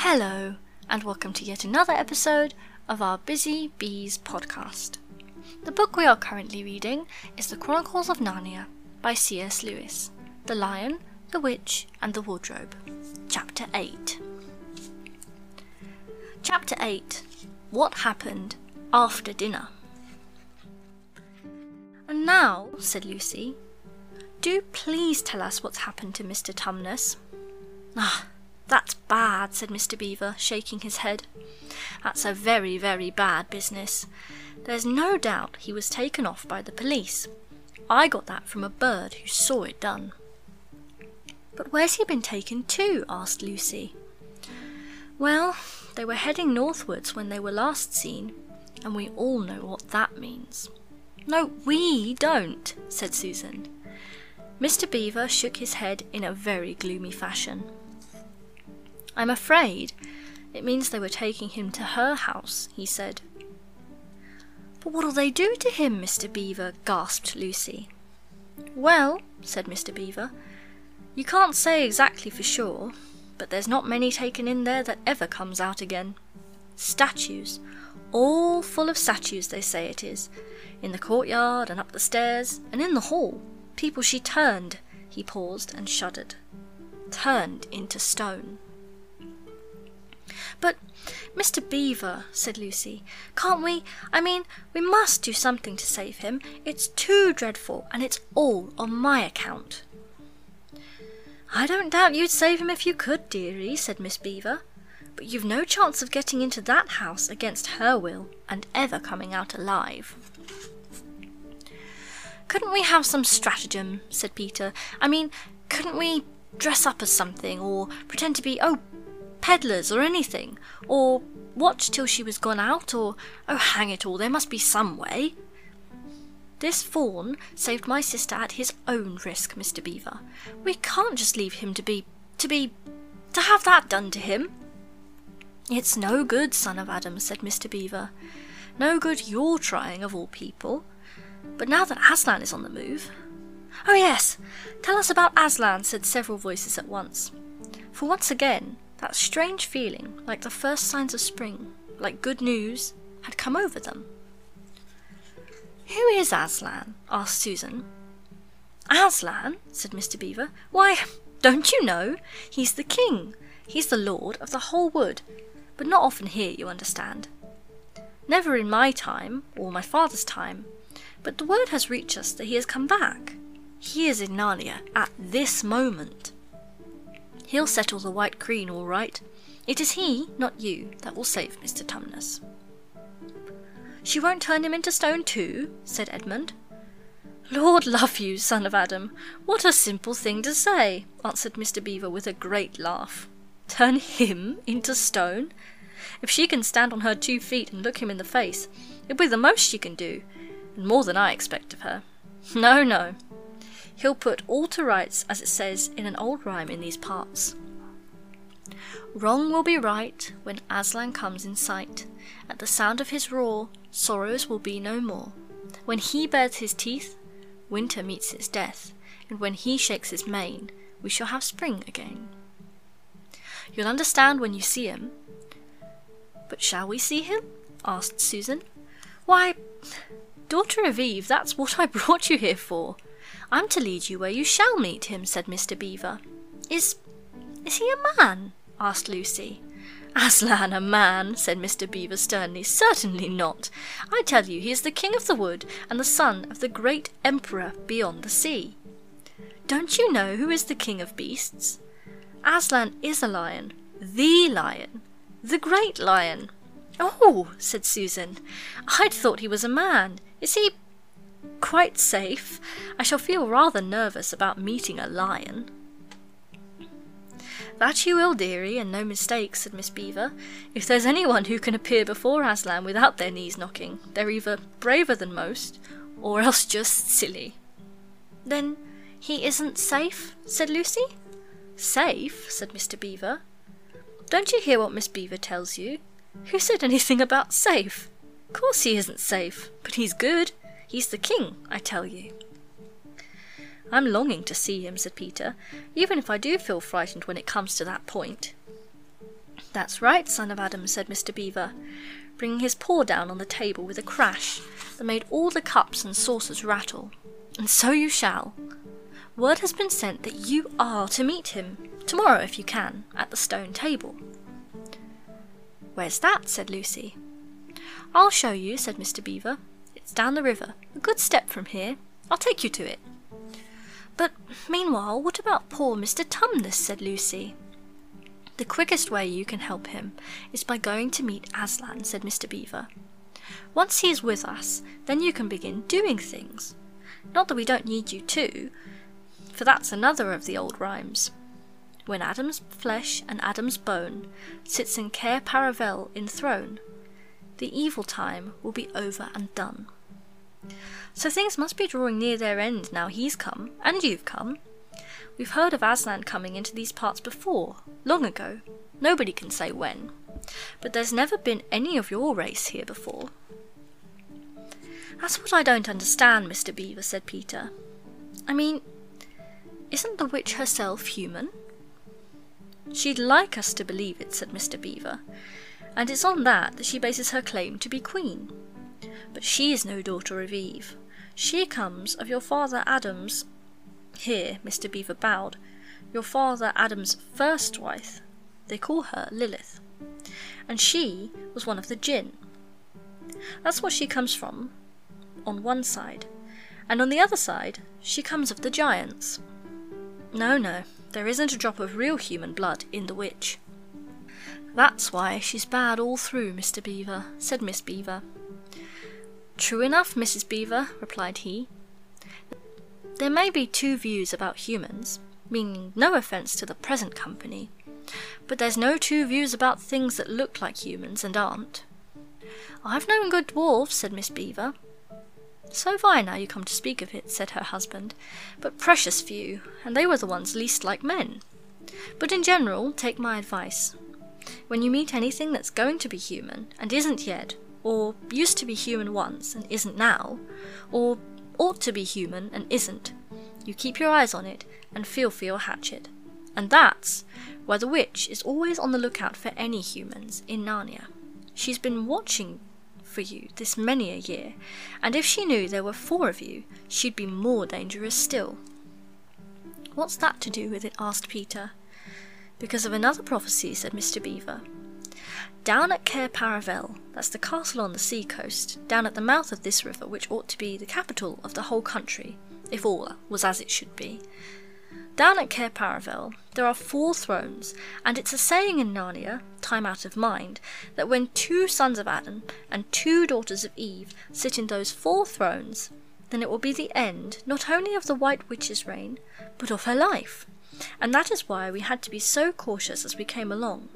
Hello, and welcome to yet another episode of our Busy Bees podcast. The book we are currently reading is The Chronicles of Narnia by C.S. Lewis The Lion, the Witch, and the Wardrobe. Chapter 8. Chapter 8 What Happened After Dinner. And now, said Lucy, do please tell us what's happened to Mr. Tumnus. Ah, that's bad, said Mr. Beaver, shaking his head. That's a very, very bad business. There's no doubt he was taken off by the police. I got that from a bird who saw it done. But where's he been taken to? asked Lucy. Well, they were heading northwards when they were last seen, and we all know what that means. No, we don't, said Susan. Mr. Beaver shook his head in a very gloomy fashion. I'm afraid it means they were taking him to her house, he said. But what'll they do to him, Mr. Beaver? gasped Lucy. Well, said Mr. Beaver, you can't say exactly for sure, but there's not many taken in there that ever comes out again. Statues, all full of statues, they say it is, in the courtyard and up the stairs and in the hall. People she turned, he paused and shuddered, turned into stone. But, Mr. Beaver, said Lucy, can't we? I mean, we must do something to save him. It's too dreadful, and it's all on my account. I don't doubt you'd save him if you could, dearie, said Miss Beaver. But you've no chance of getting into that house against her will and ever coming out alive. Couldn't we have some stratagem? said Peter. I mean, couldn't we dress up as something, or pretend to be, oh, peddlers or anything, or watch till she was gone out, or oh, hang it all, there must be some way. This faun saved my sister at his own risk, Mr. Beaver. We can't just leave him to be to be to have that done to him. It's no good, son of Adam, said Mr. Beaver. No good your trying, of all people. But now that Aslan is on the move. Oh, yes, tell us about Aslan, said several voices at once. For once again, that strange feeling, like the first signs of spring, like good news, had come over them. Who is Aslan? asked Susan. Aslan, said Mr. Beaver. Why, don't you know? He's the king. He's the lord of the whole wood, but not often here, you understand. Never in my time, or my father's time, but the word has reached us that he has come back. He is in Narnia at this moment. He'll settle the White Queen all right. It is he, not you, that will save Mr. Tumnus. She won't turn him into stone too, said Edmund. Lord love you, son of Adam, what a simple thing to say, answered Mr. Beaver with a great laugh. Turn him into stone? If she can stand on her two feet and look him in the face, it'll be the most she can do, and more than I expect of her. No, no, He'll put all to rights, as it says in an old rhyme in these parts. Wrong will be right when Aslan comes in sight. At the sound of his roar, sorrows will be no more. When he bares his teeth, winter meets its death, and when he shakes his mane, we shall have spring again. You'll understand when you see him. But shall we see him? asked Susan. Why, daughter of Eve, that's what I brought you here for. I'm to lead you where you shall meet him, said Mr. Beaver. Is is he a man? asked Lucy. Aslan a man, said Mr. Beaver sternly. Certainly not. I tell you he is the king of the wood and the son of the great emperor beyond the sea. Don't you know who is the king of beasts? Aslan is a lion, the lion, the great lion. Oh, said Susan, I'd thought he was a man. Is he quite safe. I shall feel rather nervous about meeting a lion. That you will, dearie, and no mistake, said Miss Beaver. If there's anyone who can appear before Aslan without their knees knocking, they're either braver than most, or else just silly. Then he isn't safe? said Lucy. Safe? said Mr. Beaver. Don't you hear what Miss Beaver tells you? Who said anything about safe? Of course he isn't safe, but he's good. He's the king, I tell you. I'm longing to see him, said Peter, even if I do feel frightened when it comes to that point. That's right, son of Adam, said Mr. Beaver, bringing his paw down on the table with a crash that made all the cups and saucers rattle. And so you shall. Word has been sent that you are to meet him, tomorrow if you can, at the stone table. Where's that? said Lucy. I'll show you, said Mr. Beaver. It's down the river, a good step from here. I'll take you to it. But meanwhile, what about poor Mr. Tumnus? said Lucy. The quickest way you can help him is by going to meet Aslan, said Mr. Beaver. Once he is with us, then you can begin doing things. Not that we don't need you too, for that's another of the old rhymes. When Adam's flesh and Adam's bone sits in Cair Paravel throne, the evil time will be over and done. So things must be drawing near their end now he's come, and you've come. We've heard of Aslan coming into these parts before, long ago. Nobody can say when. But there's never been any of your race here before. That's what I don't understand, Mr. Beaver, said Peter. I mean, isn't the witch herself human? She'd like us to believe it, said Mr. Beaver, and it's on that that she bases her claim to be queen. But she is no daughter of Eve. She comes of your father Adam's here Mr. Beaver bowed. Your father Adam's first wife. They call her Lilith. And she was one of the Jinn. That's what she comes from, on one side. And on the other side, she comes of the giants. No, no, there isn't a drop of real human blood in the witch. That's why she's bad all through, Mr. Beaver, said Miss Beaver. True enough, Mrs. Beaver, replied he. There may be two views about humans, meaning no offence to the present company, but there's no two views about things that look like humans and aren't. I've known good dwarfs, said Miss Beaver. So have I, now you come to speak of it, said her husband, but precious few, and they were the ones least like men. But in general, take my advice. When you meet anything that's going to be human, and isn't yet, or used to be human once and isn't now, or ought to be human and isn't. You keep your eyes on it and feel for your hatchet. And that's why the witch is always on the lookout for any humans in Narnia. She's been watching for you this many a year, and if she knew there were four of you, she'd be more dangerous still. What's that to do with it? asked Peter. Because of another prophecy, said Mr. Beaver. Down at Cair Paravel, that's the castle on the sea coast, down at the mouth of this river, which ought to be the capital of the whole country, if all was as it should be. Down at Cair Paravel, there are four thrones, and it's a saying in Narnia, time out of mind, that when two sons of Adam and two daughters of Eve sit in those four thrones, then it will be the end not only of the White Witch's reign, but of her life. And that is why we had to be so cautious as we came along.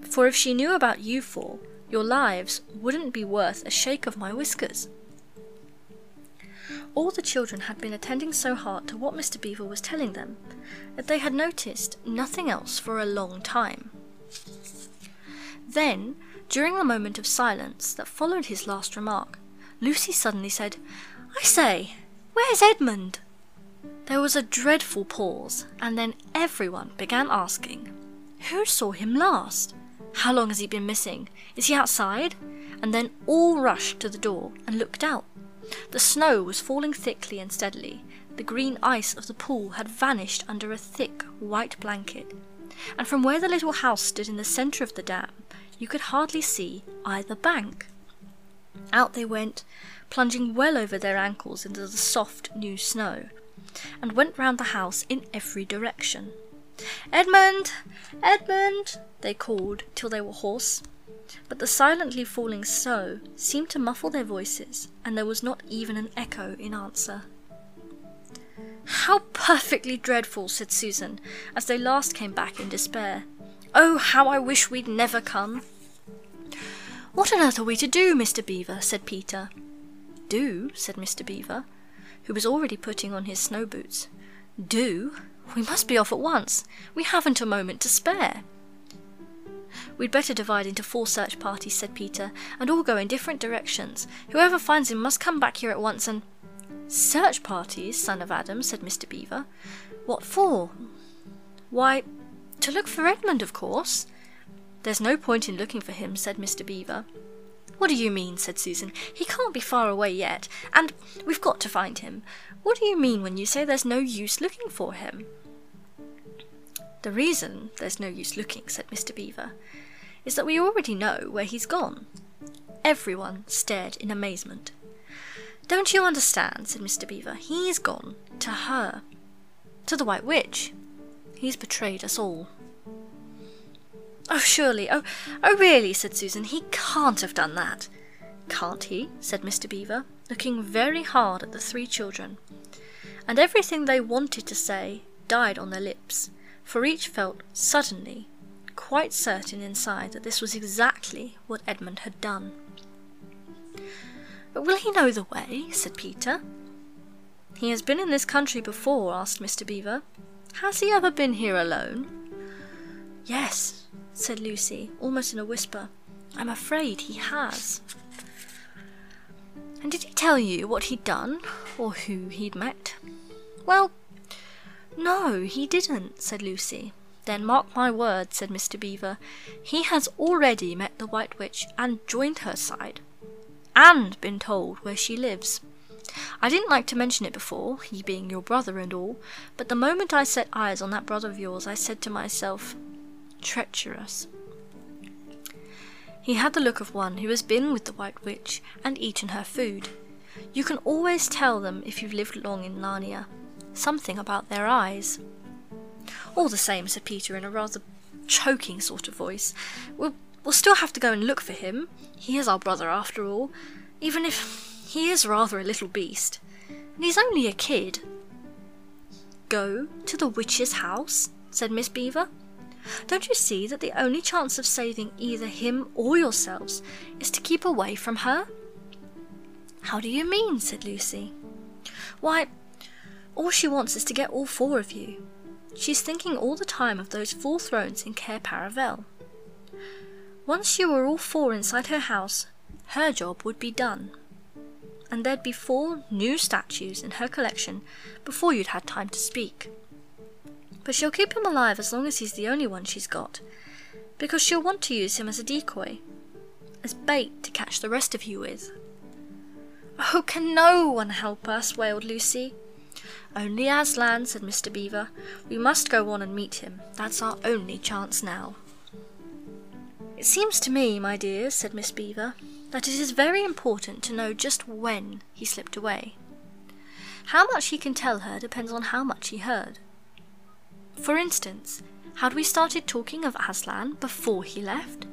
For if she knew about you four, your lives wouldn't be worth a shake of my whiskers. All the children had been attending so hard to what Mr. Beaver was telling them that they had noticed nothing else for a long time. Then, during the moment of silence that followed his last remark, Lucy suddenly said, I say, where's Edmund? There was a dreadful pause, and then everyone began asking, Who saw him last? How long has he been missing? Is he outside? And then all rushed to the door and looked out. The snow was falling thickly and steadily. The green ice of the pool had vanished under a thick white blanket. And from where the little house stood in the centre of the dam, you could hardly see either bank. Out they went, plunging well over their ankles into the soft new snow, and went round the house in every direction. Edmund! Edmund! they called till they were hoarse. But the silently falling snow seemed to muffle their voices, and there was not even an echo in answer. How perfectly dreadful, said Susan, as they last came back in despair. Oh, how I wish we'd never come. What on earth are we to do, Mr. Beaver? said Peter. Do? said Mr. Beaver, who was already putting on his snow boots. Do? We must be off at once. We haven't a moment to spare. We'd better divide into four search parties, said Peter, and all go in different directions. Whoever finds him must come back here at once and. Search parties, son of Adam, said Mr. Beaver. What for? Why, to look for Edmund, of course. There's no point in looking for him, said Mr. Beaver. What do you mean? said Susan. He can't be far away yet, and we've got to find him. What do you mean when you say there's no use looking for him? The reason there's no use looking, said Mr. Beaver, is that we already know where he's gone. Everyone stared in amazement. Don't you understand, said Mr. Beaver. He's gone to her, to the White Witch. He's betrayed us all. Oh, surely. Oh, oh, really, said Susan. He can't have done that. Can't he? said Mr. Beaver, looking very hard at the three children. And everything they wanted to say died on their lips, for each felt suddenly quite certain inside that this was exactly what Edmund had done. But will he know the way? said Peter. He has been in this country before, asked Mr. Beaver. Has he ever been here alone? Yes, said Lucy, almost in a whisper. I'm afraid he has. And did he tell you what he'd done, or who he'd met? Well, no, he didn't, said Lucy. Then mark my words, said Mr. Beaver. He has already met the White Witch and joined her side, and been told where she lives. I didn't like to mention it before, he being your brother and all, but the moment I set eyes on that brother of yours, I said to myself, treacherous. He had the look of one who has been with the White Witch and eaten her food. You can always tell them if you've lived long in Narnia. Something about their eyes. All the same, said Peter in a rather choking sort of voice. We'll, we'll still have to go and look for him. He is our brother after all, even if he is rather a little beast. And he's only a kid. Go to the witch's house? said Miss Beaver. Don't you see that the only chance of saving either him or yourselves is to keep away from her? How do you mean? said Lucy. Why, all she wants is to get all four of you. She's thinking all the time of those four thrones in Cair Paravel. Once you were all four inside her house, her job would be done. And there'd be four new statues in her collection before you'd had time to speak. But she'll keep him alive as long as he's the only one she's got, because she'll want to use him as a decoy, as bait to catch the rest of you with. Oh, can no one help us? wailed Lucy. Only Aslan, said Mr. Beaver. We must go on and meet him. That's our only chance now. It seems to me, my dears, said Miss Beaver, that it is very important to know just when he slipped away. How much he can tell her depends on how much he heard. For instance, had we started talking of Aslan before he left?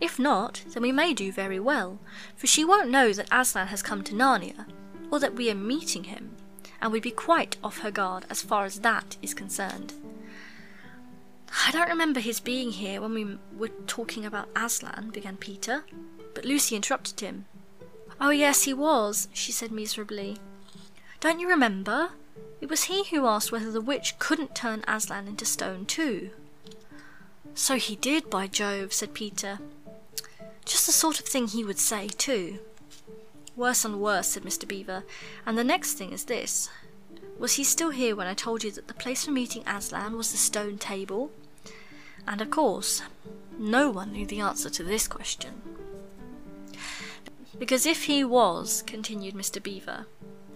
If not, then we may do very well, for she won't know that Aslan has come to Narnia, or that we are meeting him, and we'd be quite off her guard as far as that is concerned. I don't remember his being here when we were talking about Aslan, began Peter, but Lucy interrupted him. Oh, yes, he was, she said miserably. Don't you remember? It was he who asked whether the witch couldn't turn Aslan into stone too. So he did, by Jove, said Peter. Just the sort of thing he would say, too. Worse and worse, said Mr. Beaver. And the next thing is this. Was he still here when I told you that the place for meeting Aslan was the stone table? And of course, no one knew the answer to this question. Because if he was, continued Mr. Beaver,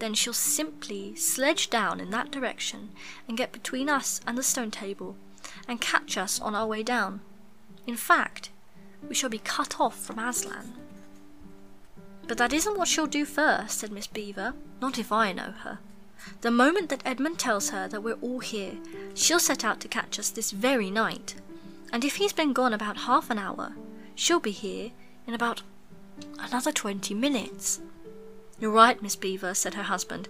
then she'll simply sledge down in that direction and get between us and the stone table and catch us on our way down. In fact, we shall be cut off from Aslan. But that isn't what she'll do first, said Miss Beaver. Not if I know her. The moment that Edmund tells her that we're all here, she'll set out to catch us this very night. And if he's been gone about half an hour, she'll be here in about another twenty minutes. You're right, Miss Beaver, said her husband.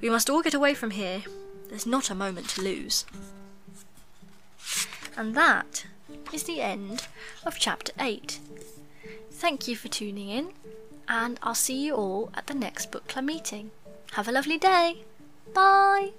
We must all get away from here. There's not a moment to lose. And that is the end of chapter 8. Thank you for tuning in and I'll see you all at the next book club meeting. Have a lovely day. Bye.